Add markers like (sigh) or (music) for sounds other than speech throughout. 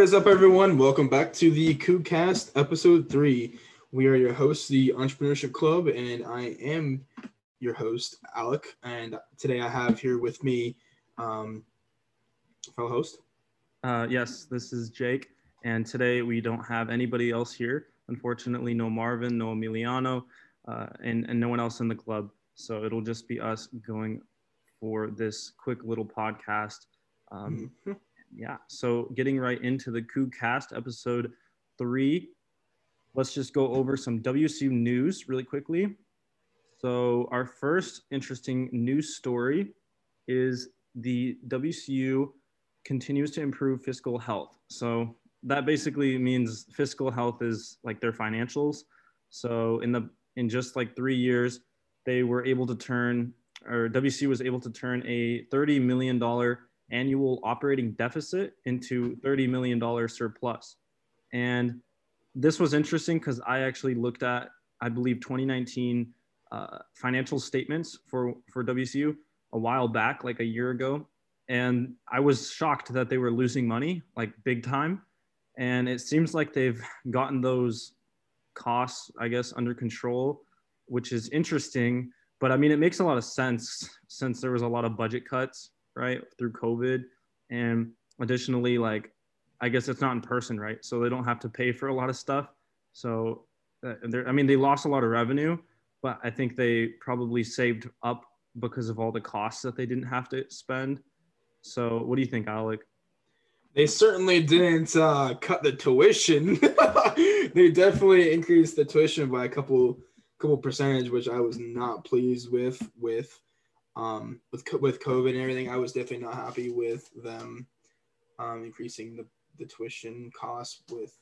What is up, everyone? Welcome back to the CougCast episode three. We are your hosts, the Entrepreneurship Club, and I am your host, Alec. And today I have here with me, um, fellow host. Uh, yes, this is Jake, and today we don't have anybody else here. Unfortunately, no Marvin, no Emiliano, uh, and, and no one else in the club. So it'll just be us going for this quick little podcast. Um, Mhm. yeah, so getting right into the CougCast episode three, let's just go over some WSU news really quickly. So, our first interesting news story is the WSU continues to improve fiscal health. So, that basically means fiscal health is like their financials. So, in the in just like three years, they were able to turn, or WSU was able to turn a $30 million annual operating deficit into $30 million surplus. And this was interesting because I actually looked at, I believe, 2019 uh, financial statements for, for WSU a while back, like a year ago. And I was shocked that they were losing money, like big time. And it seems like they've gotten those costs, I guess, under control, which is interesting. But I mean, it makes a lot of sense since there was a lot of budget cuts, right, through COVID. And additionally, like, I guess it's not in person, right? So they don't have to pay for a lot of stuff. So, uh, I mean, they lost a lot of revenue, but I think they probably saved up because of all the costs that they didn't have to spend. So, what do you think, Alec? They certainly didn't uh, cut the tuition. (laughs) they definitely increased the tuition by a couple couple percentage, which I was not pleased with. With um with with COVID and everything, I was definitely not happy with them um, increasing the the tuition costs. With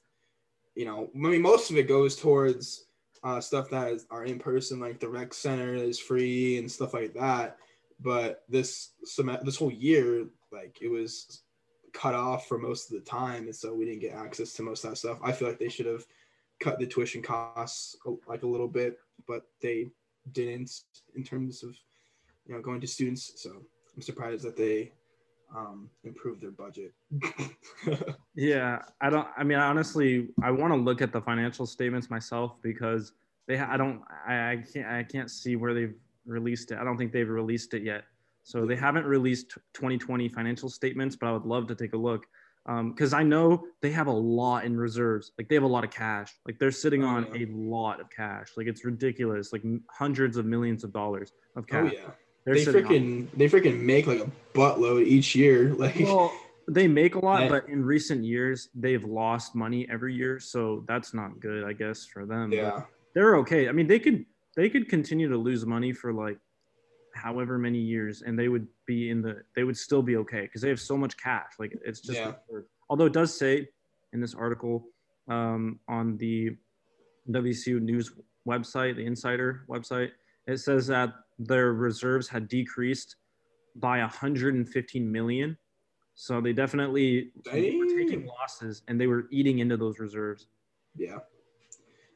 you know, I mean, most of it goes towards uh, stuff that is, are in person, like the rec center is free and stuff like that. But this sem- this whole year, like it was cut off for most of the time, and so we didn't get access to most of that stuff. I feel like they should have cut the tuition costs like a little bit, but they didn't in terms of you know going to students. So I'm surprised that they um, improved their budget. (laughs) Yeah, I don't. I mean, honestly, I want to look at the financial statements myself because they. I don't. I, I can't. I can't see where they've released it. I don't think they've released it yet. So they haven't released 2020 financial statements, but I would love to take a look um, because I know they have a lot in reserves. Like they have a lot of cash. Like they're sitting Oh, on yeah. a lot of cash. Like it's ridiculous. Like hundreds of millions of dollars of cash. oh cash. yeah, They're they sitting on. freaking they freaking make like a buttload each year. (laughs) Like well, they make a lot, but in recent years they've lost money every year, so that's not good, I guess, for them. But yeah, they're okay. I mean, they could they could continue to lose money for like however many years, and they would be in the they would still be okay because they have so much cash. Like it's just Yeah. although it does say in this article um, on the WSU news website, the Insider website, it says that their reserves had decreased by 115 million. So they definitely they were taking losses and they were eating into those reserves. yeah,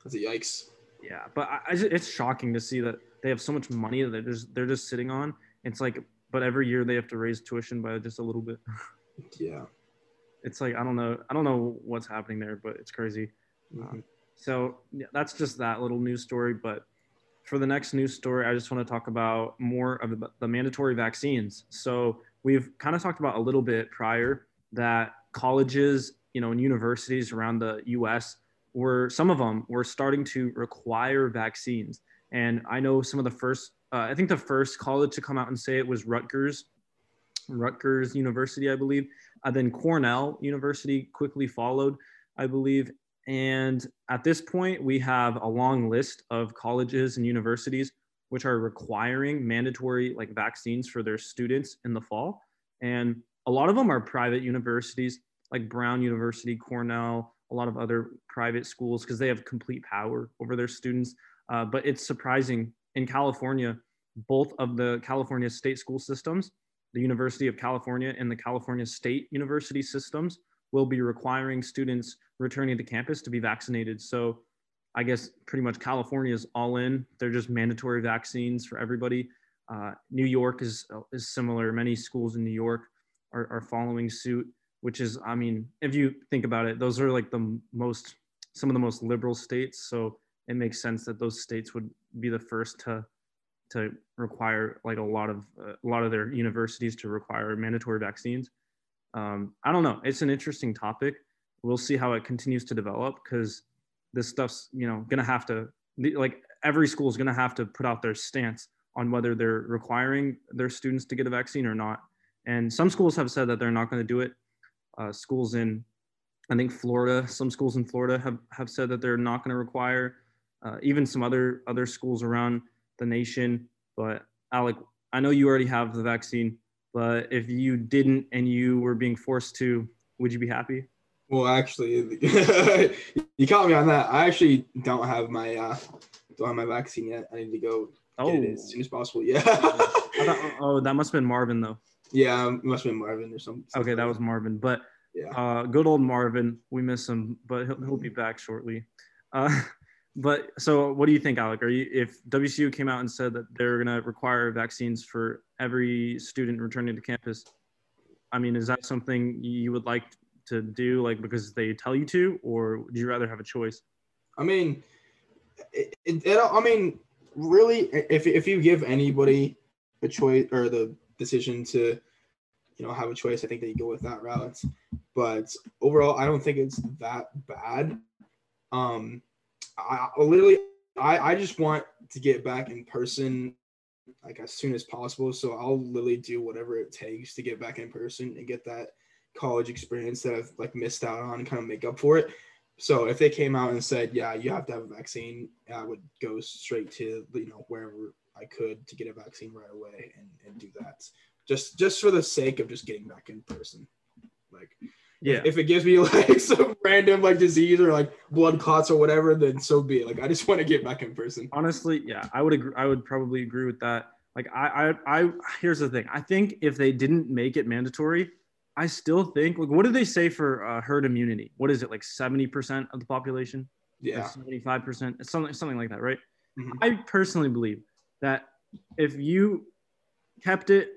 that's a yikes. Yeah, but I, I just, it's shocking to see that they have so much money that they're just they're just sitting on. It's like, but every year they have to raise tuition by just a little bit. (laughs) Yeah. It's like I don't know, I don't know what's happening there, but it's crazy. Mhm. So yeah, that's just that little news story. But for the next news story, I just want to talk about more of the, the mandatory vaccines. So we've kind of talked about a little bit prior that colleges, you know, and universities around the U.S. were some of them were starting to require vaccines. And I know some of the first, uh, I think the first college to come out and say it was Rutgers, Rutgers University, I believe. Uh, then Cornell University quickly followed, I believe. And at this point, we have a long list of colleges and universities which are requiring mandatory like vaccines for their students in the fall. And a lot of them are private universities like Brown University, Cornell, a lot of other private schools because they have complete power over their students. Uh, but it's surprising in California, both of the California state school systems, the University of California and the California State University systems will be requiring students returning to campus to be vaccinated. So I guess pretty much California is all in. They're just mandatory vaccines for everybody. Uh, New York is is similar. Many schools in New York are, are following suit, which is, I mean, if you think about it, those are like the most some of the most liberal states. So it makes sense that those states would be the first to to require like a lot of uh, a lot of their universities to require mandatory vaccines. Um, I don't know. It's an interesting topic. We'll see how it continues to develop because this stuff's you know gonna have to like every school is gonna have to put out their stance on whether they're requiring their students to get a vaccine or not. And some schools have said that they're not going to do it. Uh, schools in, I think Florida, some schools in Florida have, have said that they're not going to require. Uh, even some other other schools around the nation. But Alec, I know you already have the vaccine, but if you didn't and you were being forced to, would you be happy? Well, actually, (laughs) you caught me on that. I actually don't have my uh, don't have my vaccine yet. I need to go oh. get it as soon as possible. Yeah. thought, (laughs) oh, that must have been Marvin though. Yeah, it must have been Marvin or something. Okay, that was Marvin. But yeah, uh, good old Marvin. We miss him, but he'll, he'll be back shortly. Uh, (laughs) but so what do you think alec? Are you if wsu came out and said that they're going to require vaccines for every student returning to campus i mean is that something you would like to do like because they tell you to or would you rather have a choice? I mean it, it, it, i mean really if, if you give anybody a choice or the decision to you know have a choice i think they go with that route. But overall i don't think it's that bad. Um I, literally, I, I just want to get back in person like as soon as possible. So I'll literally do whatever it takes to get back in person and get that college experience that I've like missed out on and kind of make up for it. So if they came out and said, yeah, you have to have a vaccine, I would go straight to, you know, wherever I could to get a vaccine right away and, and do that just, just for the sake of just getting back in person. Like, yeah. If it gives me (laughs) like some random like disease or like blood clots or whatever, then so be it. Like I just (laughs) want to get back in person. Honestly, yeah, I would agree. I would probably agree with that. Like I, I, I. Here's the thing. I think if they didn't make it mandatory, I still think like what do they say for uh, herd immunity? What is it like seventy percent of the population? Yeah, seventy five percent, something something like that, right? Mm-hmm. I personally believe that if you kept it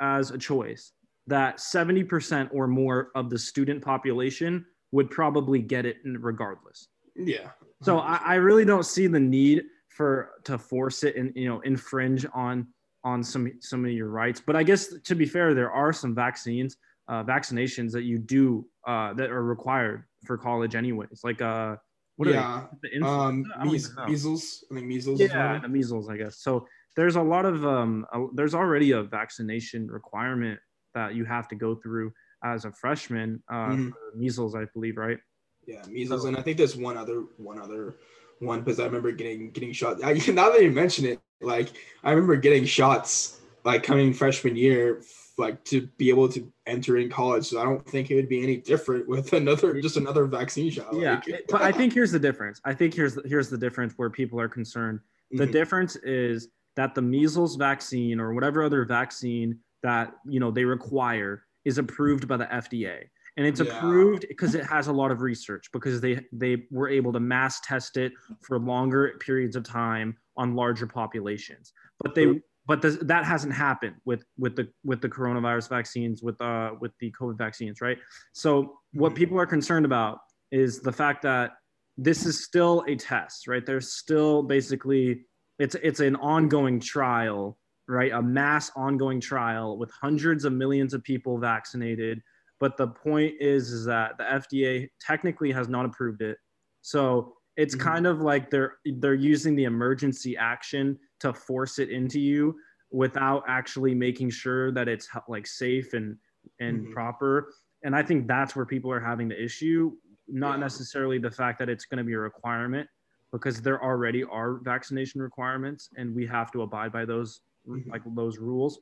as a choice, that 70% or more of the student population would probably get it regardless. Yeah. So I, I, really don't see the need for to force it and you know infringe on on some some of your rights. But I guess to be fair, there are some vaccines, uh, vaccinations that you do uh, that are required for college anyways. Like uh, what yeah, the um, measles. I think measles. Yeah, the measles. I guess so. There's a lot of um, there's already a vaccination requirement that you have to go through as a freshman uh, mm-hmm. measles, I believe, right? Yeah, measles, and I think there's one other one other one because I remember getting getting shots. I, (laughs) now that you mention it, like I remember getting shots like coming freshman year, like to be able to enter in college. So I don't think it would be any different with (laughs) another just another vaccine shot. Yeah, like. but I think here's the difference. I think here's here's the difference where people are concerned. The mm-hmm. difference is that the measles vaccine or whatever other vaccine that you know they require is approved by the FDA and it's yeah. approved because it has a lot of research because they they were able to mass test it for longer periods of time on larger populations. But they but that hasn't happened with with the with the coronavirus vaccines with uh with the covid vaccines right? So what mm-hmm. people are concerned about is the fact that this is still a test right? There's still basically it's it's an ongoing trial right? A mass ongoing trial with hundreds of millions of people vaccinated. But the point is, is that the FDA technically has not approved it. So it's mm-hmm. kind of like they're they're using the emergency action to force it into you without actually making sure that it's like safe and and mm-hmm. proper. And I think that's where people are having the issue, not yeah. necessarily the fact that it's going to be a requirement because there already are vaccination requirements and we have to abide by those mm-hmm. like those rules.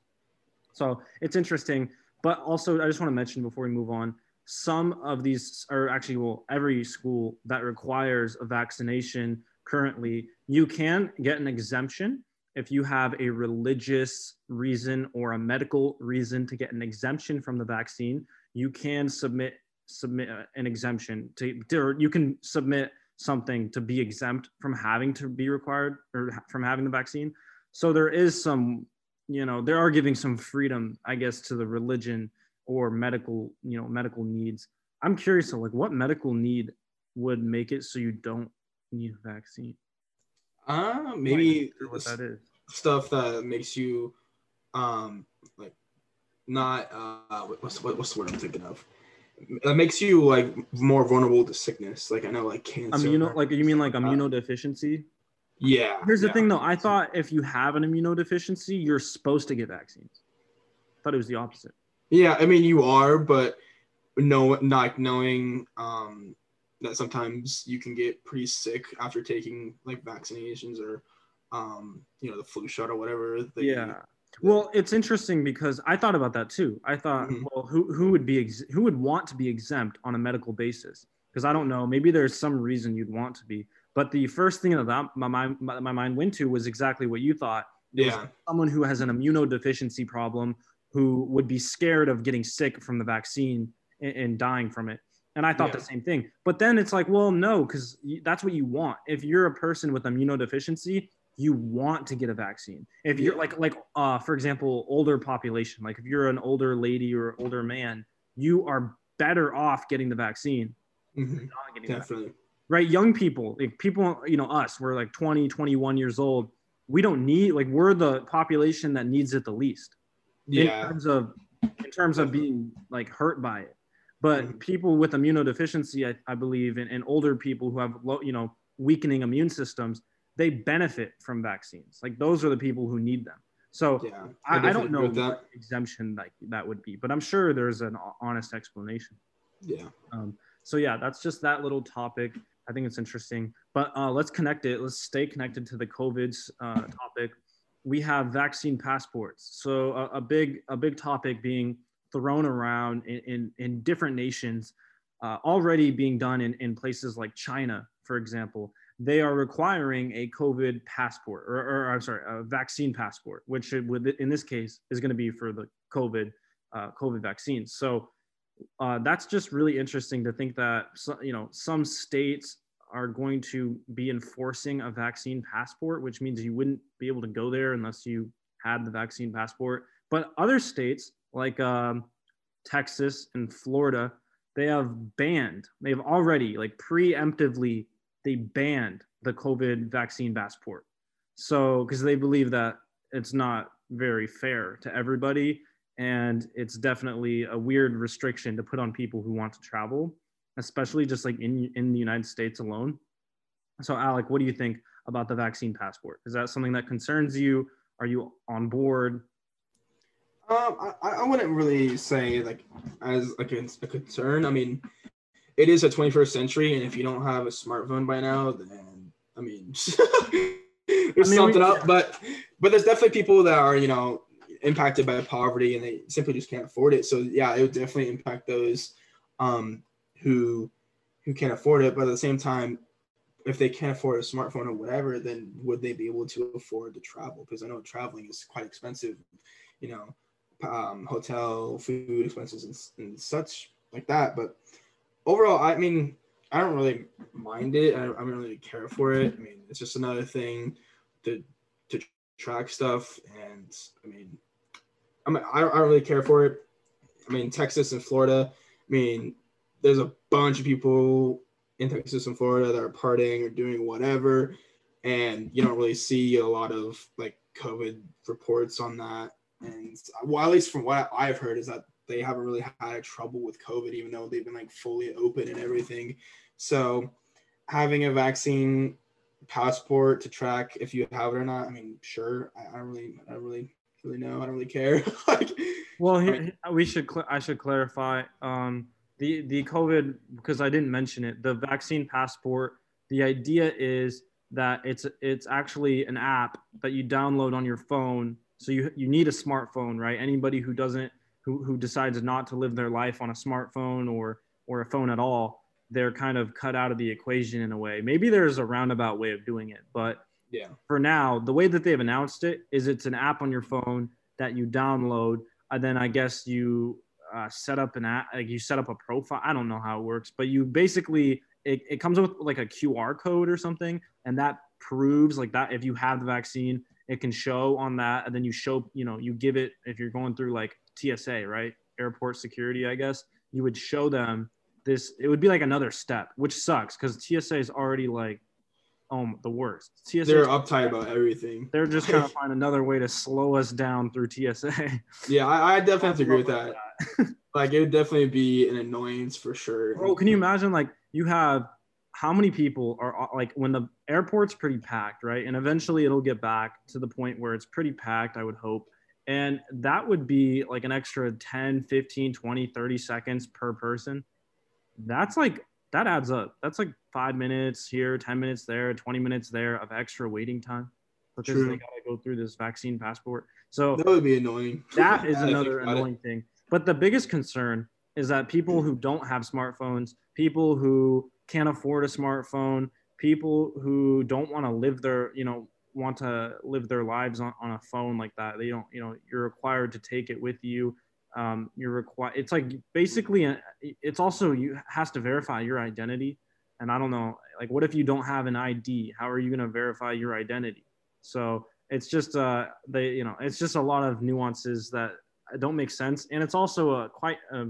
So it's interesting. But also, I just want to mention before we move on, some of these are actually, well, every school that requires a vaccination currently, you can get an exemption if you have a religious reason or a medical reason to get an exemption from the vaccine. You can submit submit an exemption to, or you can submit something to be exempt from having to be required or from having the vaccine. So there is some, you know, they are giving some freedom, I guess, to the religion or medical, you know, medical needs. I'm curious, so like, what medical need would make it so you don't need a vaccine? Uh, maybe Sure what that is. stuff that makes you, um, like, not uh, what's what, what's the word I'm thinking of? That makes you like more vulnerable to sickness. Like I know, like cancer. Immuno, like you mean like immunodeficiency? Yeah. Here's the yeah. thing though, I thought if you have an immunodeficiency, you're supposed to get vaccines. I thought it was the opposite. Yeah, I mean you are, but no, not knowing um, that sometimes you can get pretty sick after taking like vaccinations or um, you know the flu shot or whatever. Yeah. Well, it's interesting because I thought about that too. I thought, Mhm. well, who who would be ex- who would want to be exempt on a medical basis? Because I don't know, maybe there's some reason you'd want to be. But the first thing that my mind my, my mind went to was exactly what you thought. It was Yeah. someone who has an immunodeficiency problem who would be scared of getting sick from the vaccine and, and dying from it. And I thought Yeah. the same thing. But then it's like, well, no, because that's what you want. If you're a person with immunodeficiency, you want to get a vaccine. If you're like, like, uh, for example, older population, like if you're an older lady or older man, you are better off getting the vaccine. Mhm, than Not getting the vaccine definitely. Right young people like people you know us we're like 20 21 years old we don't need like we're the population that needs it the least in terms of in terms of being like hurt by it but Mhm. people with immunodeficiency I, I believe and, and older people who have low you know weakening immune systems they benefit from vaccines like those are the people who need them so Yeah. I, I don't know that. what exemption like that would be but i'm sure there's an honest explanation Yeah. um, so yeah, that's just that little topic. I think it's interesting. But uh, let's connect it. Let's stay connected to the COVID's uh, topic. We have vaccine passports. So a, a big a big topic being thrown around in in, in different nations, uh, already being done in, in places like China, for example. They are requiring a COVID passport, or, or I'm sorry, a vaccine passport, which would, in this case is going to be for the COVID uh, COVID vaccines. So uh, that's just really interesting to think that you know some states are going to be enforcing a vaccine passport, which means you wouldn't be able to go there unless you had the vaccine passport. But other states like um, Texas and Florida, they have banned. They've already like preemptively they banned the COVID vaccine passport. So because they believe that it's not very fair to everybody and it's definitely a weird restriction to put on people who want to travel especially just like in in the united states alone. So alec what do you think about the vaccine passport? Is that something that concerns you? Are you on board? Um, I, I wouldn't really say like as like a, a concern. I mean, it is a 21st century, and if you don't have a smartphone by now, then I mean, (laughs) there's I mean, something we- up. But but there's definitely people that are you know impacted by poverty, and they simply just can't afford it. So yeah, it would definitely impact those um, who who can't afford it. But at the same time, if they can't afford a smartphone or whatever, then would they be able to afford to travel? Because I know traveling is quite expensive. You know, um, hotel, food expenses, and, and such like that. But overall, I mean, I don't really mind it. I I don't really care for it. I mean, it's just another thing to to track stuff, and I mean, I mean, I don't, I don't really care for it. I mean, Texas and Florida. I mean, there's a bunch of people in Texas and Florida that are partying or doing whatever, and you don't really see a lot of like COVID reports on that. And well, at least from what I've heard, is that they haven't really had trouble with COVID, even though they've been like fully open and everything. So having a vaccine passport to track if you have it or not, I mean, sure. I, I don't really, I really, really know. I don't really care. (laughs) like, well I here, mean- we should cl- i should clarify um, the the covid because i didn't mention it the vaccine passport the idea is that it's it's actually an app that you download on your phone so you you need a smartphone right anybody who doesn't who who decides not to live their life on a smartphone or or a phone at all they're kind of cut out of the equation in a way maybe there's a roundabout way of doing it but yeah, for now, the way that they've announced it is it's an app on your phone that you download, and then I guess you uh, set up an app, like you set up a profile. I don't know how it works, but you basically it, it comes with like a QR code or something, and that proves like that if you have the vaccine, it can show on that, and then you show, you know, you give it if you're going through like TSA, right? Airport security, I guess. You would show them this. It would be like another step, which sucks because TSA is already like, oh, the worst. TSA They're uptight about everything. they're just trying to (laughs) find another way to slow us down through TSA. Yeah, I, I definitely have to agree with that. (laughs) Like it would definitely be an annoyance for sure. Bro, can you imagine like you have how many people are uh, like when the airport's pretty packed, right? And eventually it'll get back to the point where it's pretty packed, I would hope. And that would be like an extra 10, 15, 20, 30 seconds per person. That's like that adds up. That's like 5 minutes here, 10 minutes there, 20 minutes there of extra waiting time because True. they got to go through this vaccine passport. So That would be annoying. (laughs) that is (laughs) another about it. annoying thing. But the biggest concern is that people who don't have smartphones, people who can't afford a smartphone, people who don't want to live their, you know, want to live their lives on, on a phone like that. They don't, you know, you're required to take it with you. Um, you're required. It's like basically, a, it's also you has to verify your identity. And I don't know, like, what if you don't have an ID? How are you going to verify your identity? So it's just, uh, they, you know, it's just a lot of nuances that don't make sense, and it's also a quite a,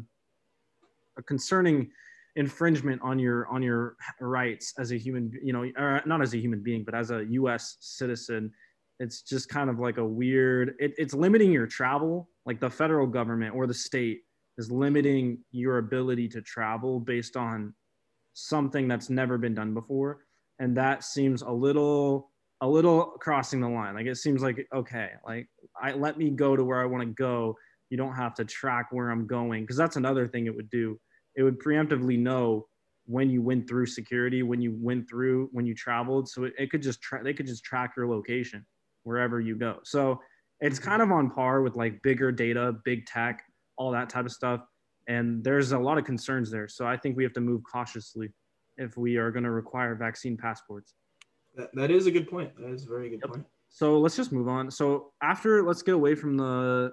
a concerning infringement on your on your rights as a human you know not as a human being but as a us citizen it's just kind of like a weird it, it's limiting your travel like the federal government or the state is limiting your ability to travel based on something that's never been done before. And that seems a little a little crossing the line. Like it seems like okay like i let me go to where i want to go. You don't have to track where i'm going. Because that's another thing it would do. It would preemptively know when you went through security, when you went through, when you traveled. So it, it could just tra- they could just track your location wherever you go. So it's kind of on par with like bigger data, big tech, all that type of stuff. And there's a lot of concerns there. So I think we have to move cautiously if we are going to require vaccine passports. That, that is a good point. That is a very good Yep. point. So let's just move on. So after, let's get away from the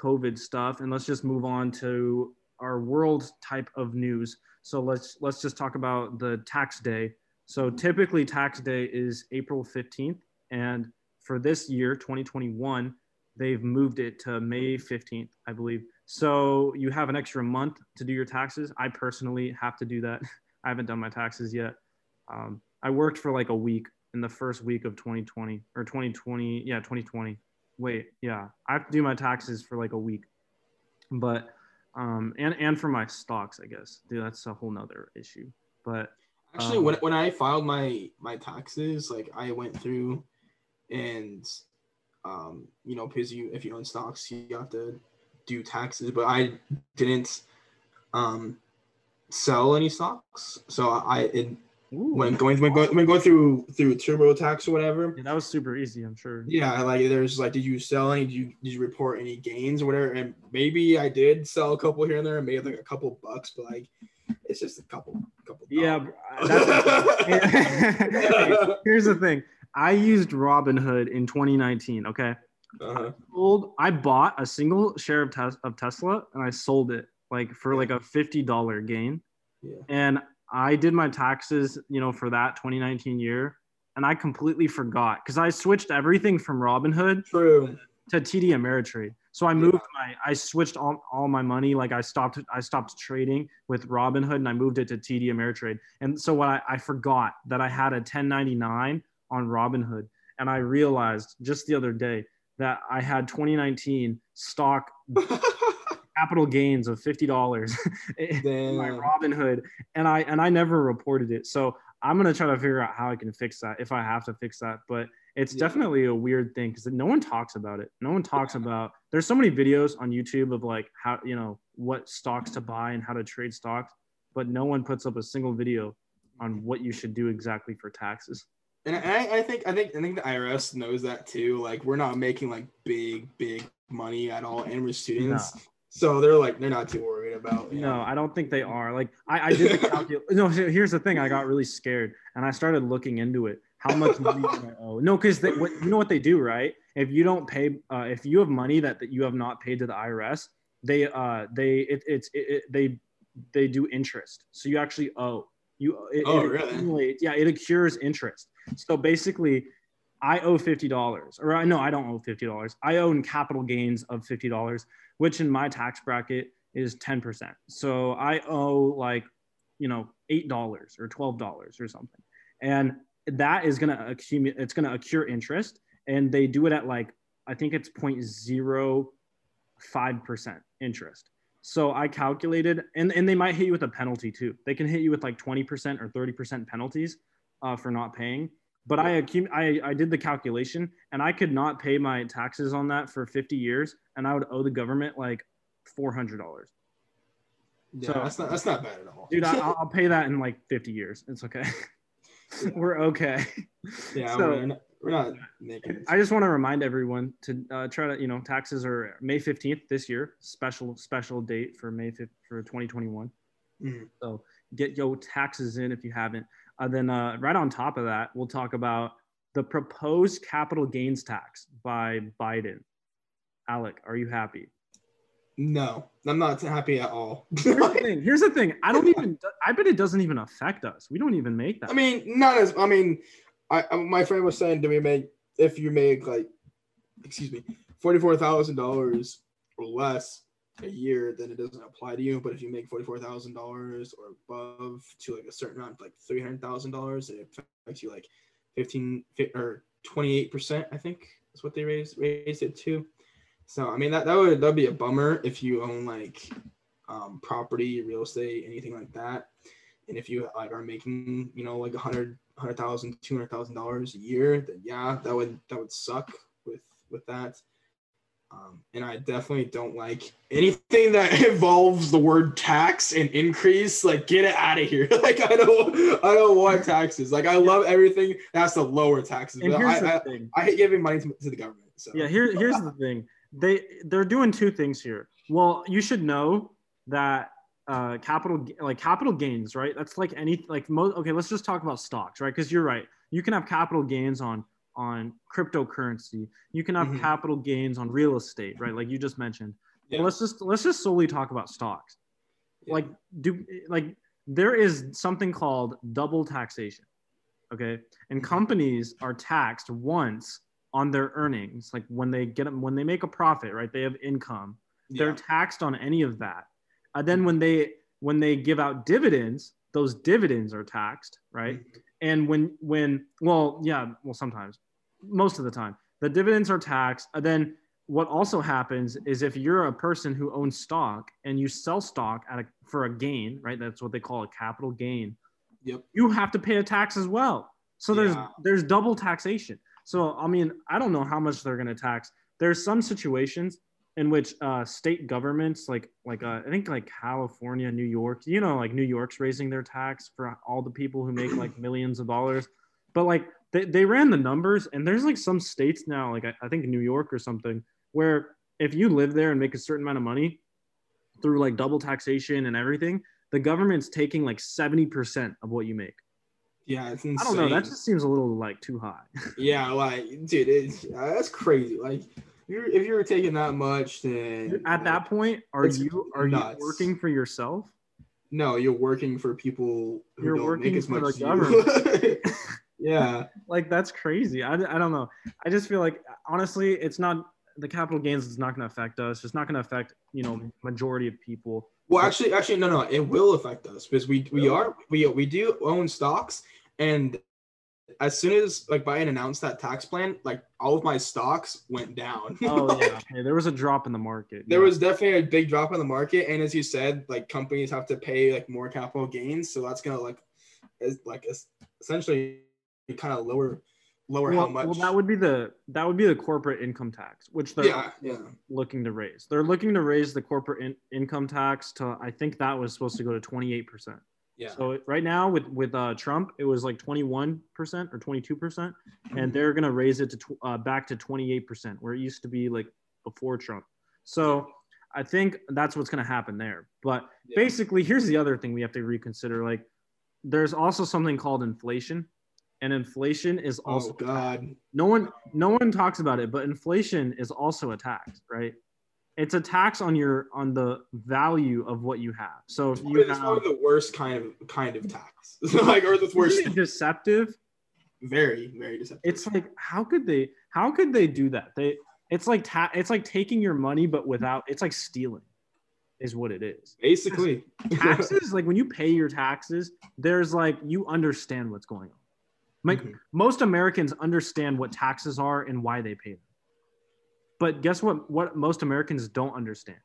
COVID stuff and let's just move on to our world type of news. So let's let's just talk about the tax day. So typically tax day is April 15th and for this year 2021 they've moved it to May 15th, I believe. So you have an extra month to do your taxes. I personally have to do that. (laughs) I haven't done my taxes yet. Um, I worked for like a week in the first week of 2020 or 2020. Yeah, 2020. Wait, yeah, I have to do my taxes for like a week, but um, and and for my stocks, I guess. Dude, that's a whole nother issue. But Actually, Um, when, when I filed my my taxes, like I went through and um, you know, because you if you own stocks, you have to do taxes, but I didn't um sell any stocks. So I it ooh, when going when going when going through through TurboTax or whatever. yeah, that was super easy. I'm sure. Yeah, like there's like, did you sell any? Did you did you report any gains or whatever? And maybe I did sell a couple here and there, and made like a couple bucks, but like it's just a couple, couple. Yeah, dollars. bro, that's, (laughs) (laughs) here's the thing. I used Robinhood in 2019. Okay, uh-huh. sold. I bought a single share of, tes- of Tesla and I sold it like for like a fifty dollar gain. Yeah. And I did my taxes, you know, for that 2019 year, and I completely forgot because I switched everything from Robinhood True. to TD Ameritrade. So I moved my, I switched all, all my money. Like I stopped, I stopped trading with Robinhood and I moved it to TD Ameritrade. And so what I, I forgot that I had a 1099 on Robinhood. And I realized just the other day that I had 2019 stock (laughs) capital gains of $50 in my Robinhood. And I, and I never reported it. So I'm going to try to figure out how I can fix that if I have to fix that. But it's Yeah. definitely a weird thing because no one talks about it. No one talks about. There's so many videos on YouTube of like how you know what stocks to buy and how to trade stocks, but no one puts up a single video on what you should do exactly for taxes. And I, I think I think I think the IRS knows that too. Like we're not making like big big money at all, and we're students, so they're like they're not too worried about. No, know. I don't think they are. Like I, I did the (laughs) calculation. No, here's the thing. I got really scared and I started looking into it. How much money do I owe? No, because you know what they do, right? If you don't pay, uh, if you have money that, that you have not paid to the IRS, they uh they it, it's it, it, they they do interest. So you actually owe. You it, Oh, it really? yeah, it accrues interest. So basically, I owe fifty dollars, or I no, I don't owe fifty dollars. I own capital gains of fifty dollars, which in my tax bracket is ten percent. So I owe like, you know, eight dollars or twelve dollars or something, and that is gonna accumulate. It's gonna accrue interest, and they do it at like I think it's 0.05 percent interest. So I calculated, and, and they might hit you with a penalty too. They can hit you with like 20% or 30% penalties uh, for not paying. But I, accum- I I did the calculation, and I could not pay my taxes on that for 50 years, and I would owe the government like $400. Yeah, So- that's not that's not bad at all. Dude, I, I'll I'll (laughs) pay that in like 50 years. It's okay. (laughs) We're okay. yeah, so- we're, not, making. I just want to remind everyone to uh, try to, you know, taxes are May 15th this year, special special date for May 5th for 2021. Mhm. So get your taxes in if you haven't. Uh, then uh, right on top of that, we'll talk about the proposed capital gains tax by Biden. Alec, are you happy? No, I'm not happy at all. Here's the (laughs) thing. Here's the thing. I don't even. I bet it doesn't even affect us. We don't even make that. I mean, not as I mean, I I- my friend was saying, do we make if you make like, excuse me, forty four thousand dollars or less a year, then it doesn't apply to you. But if you make forty four thousand dollars or above to like a certain amount, like three hundred thousand dollars, it affects you like fifteen or twenty eight percent. I think is what they raised raised it to. So I mean that that would that'd be a bummer if you own like um, property, real estate, anything like that. And if you like are making, you know, like a hundred, hundred thousand, two hundred thousand dollars a year, then yeah, that would that would suck with with that. Um, and I definitely don't like anything that (laughs) involves the word tax and increase. Like, get it out of here. (laughs) like, I don't, I don't want taxes. Like, I love everything that has to lower taxes. and But here's I, the I, thing. I hate giving money to, to the government. So Yeah, here, here's the thing. They they're doing two things here. Well, you should know that uh, capital like capital gains, right? That's like any like most. Okay, let's just talk about stocks, right? Because you're right. You can have capital gains on on cryptocurrency. You can have Mhm. capital gains on real estate, right? Like you just mentioned. Yeah. let's just let's just solely talk about stocks. Yeah. Like do like there is something called double taxation. Okay, and Mhm. companies are taxed once on their earnings like when they get when they make a profit right they have income they're yeah. taxed on any of that and then when they when they give out dividends those dividends are taxed right? Mhm. and when when well yeah well sometimes most of the time the dividends are taxed. And then what also happens is if you're a person who owns stock and you sell stock at a, for a gain right? That's what they call a capital gain. Yep. you have to pay a tax as well. So there's Yeah. there's double taxation. So i mean i don't know how much they're going to tax. There's some situations in which uh, state governments like like uh, i think like california new york you know like new york's raising their tax for all the people who make like millions of dollars but like they, they ran the numbers and there's like some states now like I, I think new york or something where if you live there and make a certain amount of money through like double taxation and everything the government's taking like 70% of what you make Yeah, it's insane. i don't know that just seems a little like too high (laughs) Yeah, like, dude, it's, uh, that's crazy. Like, you're, if you're taking that much, then at that point are you are nuts. you working for yourself? No, you're working for people who You're don't working make as for much the as you. (laughs) yeah, (laughs) like that's crazy. I, I don't know. I just feel like honestly it's not the capital gains is not going to affect us. It's not going to affect you know majority of people. Well, actually, actually, no, no, it will affect us because we we are we we do own stocks, and as soon as like Biden announced that tax plan, like all of my stocks went down. oh (laughs) yeah okay, there was a drop in the market There yeah. was definitely a big drop in the market, and as you said, like companies have to pay like more capital gains, so that's gonna like, is like es- essentially kind of lower, lower well, how much. well that would be the that would be the corporate income tax which they're yeah, yeah, looking to raise they're looking to raise the corporate in, income tax to i think that was supposed to go to 28% yeah. So it- right now with with uh, Trump, it was like 21 percent or 22 percent, and they're gonna raise it to tw- uh, back to 28 percent, where it used to be like before Trump. So I think that's what's gonna happen there. But Yeah. basically, here's the other thing we have to reconsider: like, there's also something called inflation, and inflation is also oh God, no one no one talks about it, but inflation is also a tax, right? It's a tax on your on the value of what you have. So if you It's have probably the worst kind of kind of tax, (laughs) like or the worst. Deceptive. Very very deceptive. It's like how could they how could they do that? They it's like ta- it's like taking your money but without it's like stealing is what it is. basically Taxes like when you pay your taxes, there's like you understand what's going on. Like Mhm. most Americans understand what taxes are and why they pay them. But guess what what most Americans don't understand?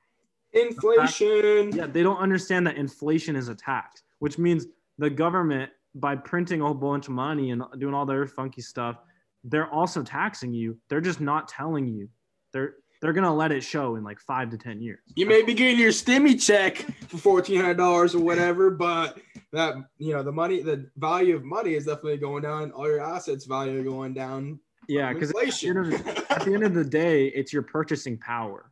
inflation. Yeah, they don't understand that inflation is a tax, which means the government, by printing a whole bunch of money and doing all their funky stuff, they're also taxing you. They're just not telling you. They're they're gonna let it show in like five to ten years. You may be getting your stimmy check for fourteen hundred dollars or whatever, but that you know the money, the value of money is definitely going down. All your assets value are going down. Yeah, because at, the end of- at the end of the day, it's your purchasing power,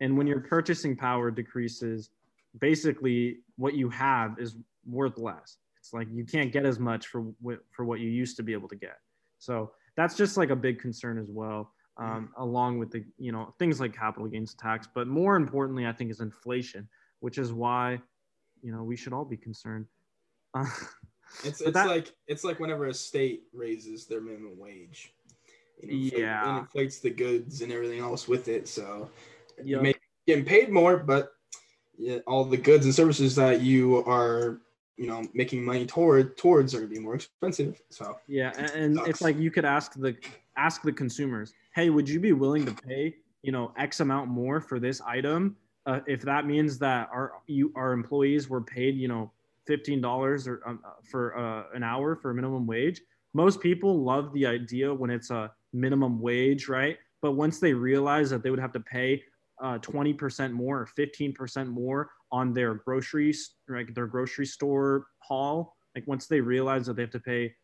and when your purchasing power decreases, basically what you have is worth less. It's like you can't get as much for what for what you used to be able to get. So that's just like a big concern as well, um, along with the you know things like capital gains tax. But more importantly, I think is inflation, which is why you know we should all be concerned. Uh, (laughs) It's it's that- like it's like whenever a state raises their minimum wage. You inflate- Yeah. and inflates the goods and everything else with it. So you Yup. may be getting paid more, but yeah, all the goods and services that you are, you know, making money toward towards are gonna be more expensive. So Yeah, and, it's like you could ask the ask the consumers, hey, would you be willing to pay you know X amount more for this item uh, if that means that our you our employees were paid you know fifteen dollars or um, uh, for uh, an hour for a minimum wage? Most people love the idea when it's a minimum wage, right? But once they realize that they would have to pay uh, 20% more or 15% more on their groceries, like their grocery store haul, like once they realize that they have to pay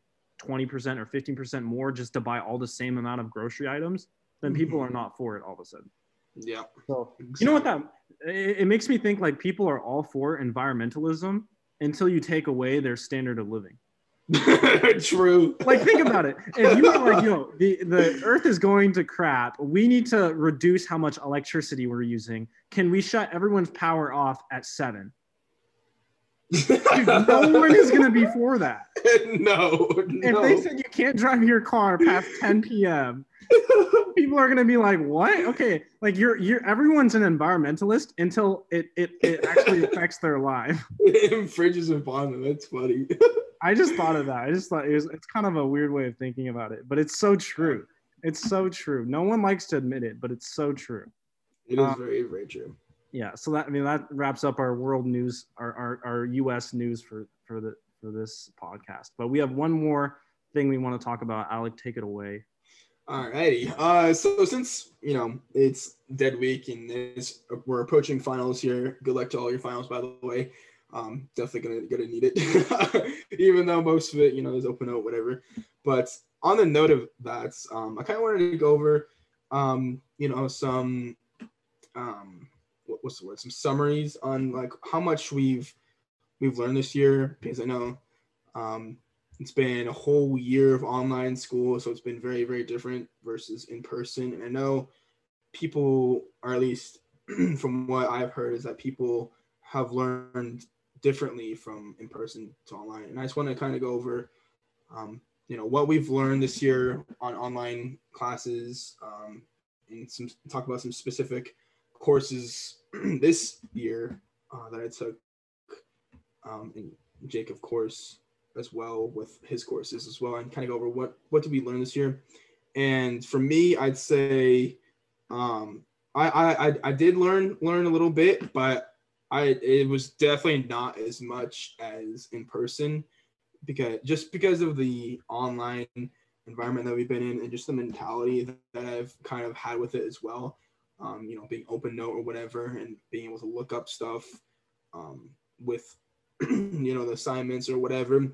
20% or 15% more just to buy all the same amount of grocery items, then people Mhm. are not for it all of a sudden. yeah. So you know what that it, it makes me think like people are all for environmentalism until you take away their standard of living. (laughs) True. Like think about it. If you were like, yo, the, the earth is going to crap, we need to reduce how much electricity we're using. Can we shut everyone's power off at seven? Dude, no (laughs) one is gonna be for that. no. If they said you can't drive your car past 10 p.m., (laughs) people are gonna be like, "What? Okay, like you're you're everyone's an environmentalist until it it, it actually affects their life." it infringes upon them. That's funny. I just thought of that. I just thought it was it's kind of a weird way of thinking about it, but it's so true. It's so true. No one likes to admit it, but it's so true. It is Uh, very, very true. Yeah. So that I mean that wraps up our world news, our our, our U.S. news for for the for this podcast. But we have one more thing we want to talk about. Alec, take it away. Alrighty. Uh, so since you know it's dead week and it's, we're approaching finals here, good luck to all your finals, by the way. Um, definitely gonna gonna need it, (laughs) even though most of it, you know, is open note, whatever. But on the note of that, um, I kind of wanted to go over, um, you know, some, um, what, what's the word? Some summaries on like how much we've we've learned this year, because I know, um, it's been a whole year of online school, so it's been very, very different versus in person. And I know people, or at least (clears throat) from what I've heard, is that people have learned differently from in person to online. And I just want to kind of go over, um, you know, what we've learned this year on online classes, um, and some talk about some specific courses (clears throat) this year uh, that I took. Um, and Jake, of course, as well with his courses as well and kind of go over what what did we learn this year and for me i'd say um i i i, I did learn learn a little bit but i it was definitely not as much as in person because just because of the online environment that we've been in and just the mentality that, i've kind of had with it as well. Um you know being open note or whatever and being able to look up stuff um with (clears throat) you know the assignments or whatever